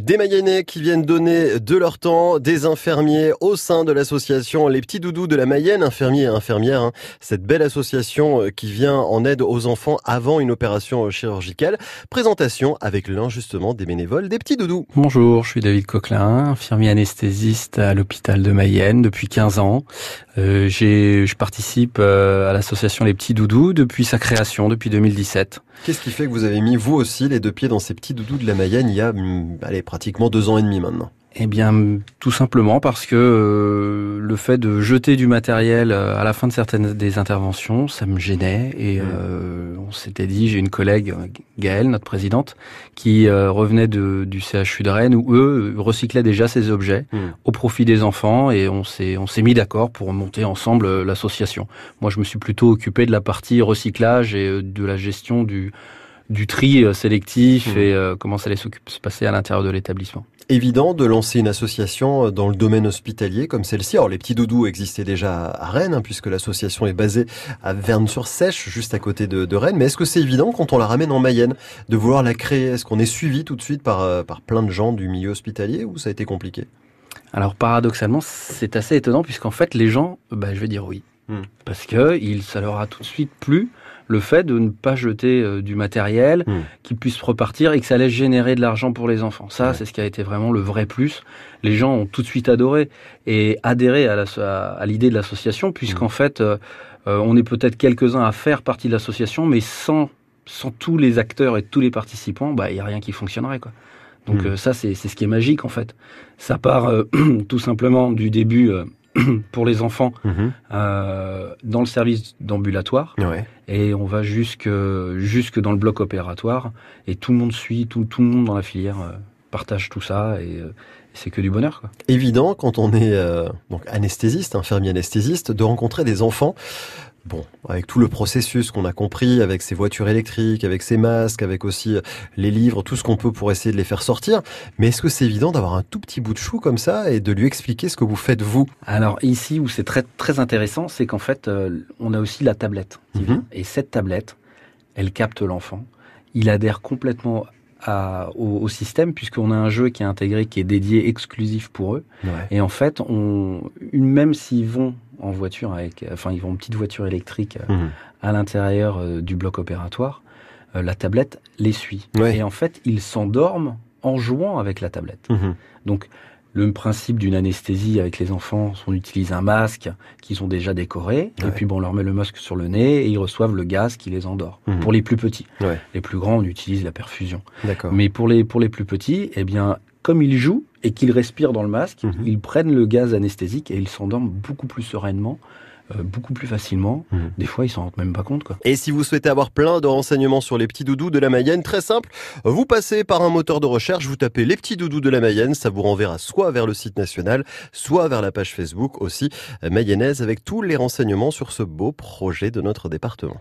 Des Mayennais qui viennent donner de leur temps, des infirmiers au sein de l'association Les Petits Doudous de la Mayenne, infirmiers et infirmières. Hein. Cette belle association euh, qui vient en aide aux enfants avant une opération chirurgicale. Présentation avec l'un justement des bénévoles des Petits Doudous. Bonjour, je suis David Coquelin, infirmier anesthésiste à l'hôpital de Mayenne depuis 15 ans. Euh, je participe euh, à l'association Les Petits Doudous depuis sa création, depuis 2017. Qu'est-ce qui fait que vous avez mis vous aussi les deux pieds dans ces petits doudous de la Mayenne? Il y a hum, allez, pratiquement deux ans et demi maintenant eh bien, tout simplement parce que euh, le fait de jeter du matériel euh, à la fin de certaines des interventions, ça me gênait. Et mmh. euh, on s'était dit, j'ai une collègue, Gaëlle, notre présidente, qui revenait de, du CHU de Rennes, où eux recyclaient déjà ces objets mmh. au profit des enfants, et on s'est on s'est mis d'accord pour monter ensemble l'association. Moi, je me suis plutôt occupé de la partie recyclage et de la gestion du du tri sélectif mmh. et comment ça allait se passer à l'intérieur de l'établissement évident de lancer une association dans le domaine hospitalier comme celle-ci. Alors les petits doudous existaient déjà à Rennes, hein, puisque l'association est basée à Verne-sur-Sèche, juste à côté de, Rennes. Mais est-ce que c'est évident quand on la ramène en Mayenne de vouloir la créer? Est-ce qu'on est suivi tout de suite par, euh, par plein de gens du milieu hospitalier ou ça a été compliqué? Alors paradoxalement, c'est assez étonnant puisqu'en fait les gens, bah, je vais dire oui. Hmm. Parce que il, ça leur a tout de suite plu le fait de ne pas jeter euh, du matériel hmm. qui puisse repartir et que ça allait générer de l'argent pour les enfants. Ça, c'est ce qui a été vraiment le vrai plus. Les gens ont tout de suite adoré et adhéré à l'idée de l'association, puisqu'en hmm. fait, euh, euh, on est peut-être quelques-uns à faire partie de l'association, mais sans, sans tous les acteurs et tous les participants, bah, il n'y a rien qui fonctionnerait. Quoi. Donc hmm. ça, c'est ce qui est magique en fait. Ça part tout simplement du début pour les enfants mhm. euh, dans le service d'ambulatoire et on va jusque jusque dans le bloc opératoire et tout le monde suit tout, tout le monde dans la filière euh, partage tout ça et euh, c'est que du bonheur. Quoi. Évident quand on est donc anesthésiste, infirmier anesthésiste, de rencontrer des enfants Bon, avec tout le processus qu'on a compris, avec ces voitures électriques, avec ces masques, avec aussi euh, les livres, tout ce qu'on peut pour essayer de les faire sortir. Mais est-ce que c'est évident d'avoir un tout petit bout de chou comme ça et de lui expliquer ce que vous faites vous? Alors ici où c'est très très intéressant, c'est qu'en fait euh, on a aussi la tablette. Mhm. Et cette tablette, elle capte l'enfant. Il adhère complètement au, système puisqu'on a un jeu qui est intégré, qui est dédié exclusif pour eux. Et en fait, on, même s'ils vont en voiture avec, enfin ils vont en petite voiture électrique euh, mhm. à l'intérieur euh, du bloc opératoire, euh, la tablette les suit. Et en fait, ils s'endorment en jouant avec la tablette. Mhm. Donc le principe d'une anesthésie avec les enfants, on utilise un masque qu'ils ont déjà décoré, et puis bon, on leur met le masque sur le nez et ils reçoivent le gaz qui les endort. Mhm. Pour les plus petits. Les plus grands, on utilise la perfusion. Mais pour les, pour les plus petits, eh bien, comme ils jouent et qu'ils respirent dans le masque, mhm. ils prennent le gaz anesthésique et ils s'endorment beaucoup plus sereinement beaucoup plus facilement. Mhm. Des fois, ils s'en rendent même pas compte. Quoi. Et si vous souhaitez avoir plein de renseignements sur les petits doudous de la Mayenne, très simple, vous passez par un moteur de recherche, vous tapez les petits doudous de la Mayenne, ça vous renverra soit vers le site national, soit vers la page Facebook aussi mayonnaise avec tous les renseignements sur ce beau projet de notre département.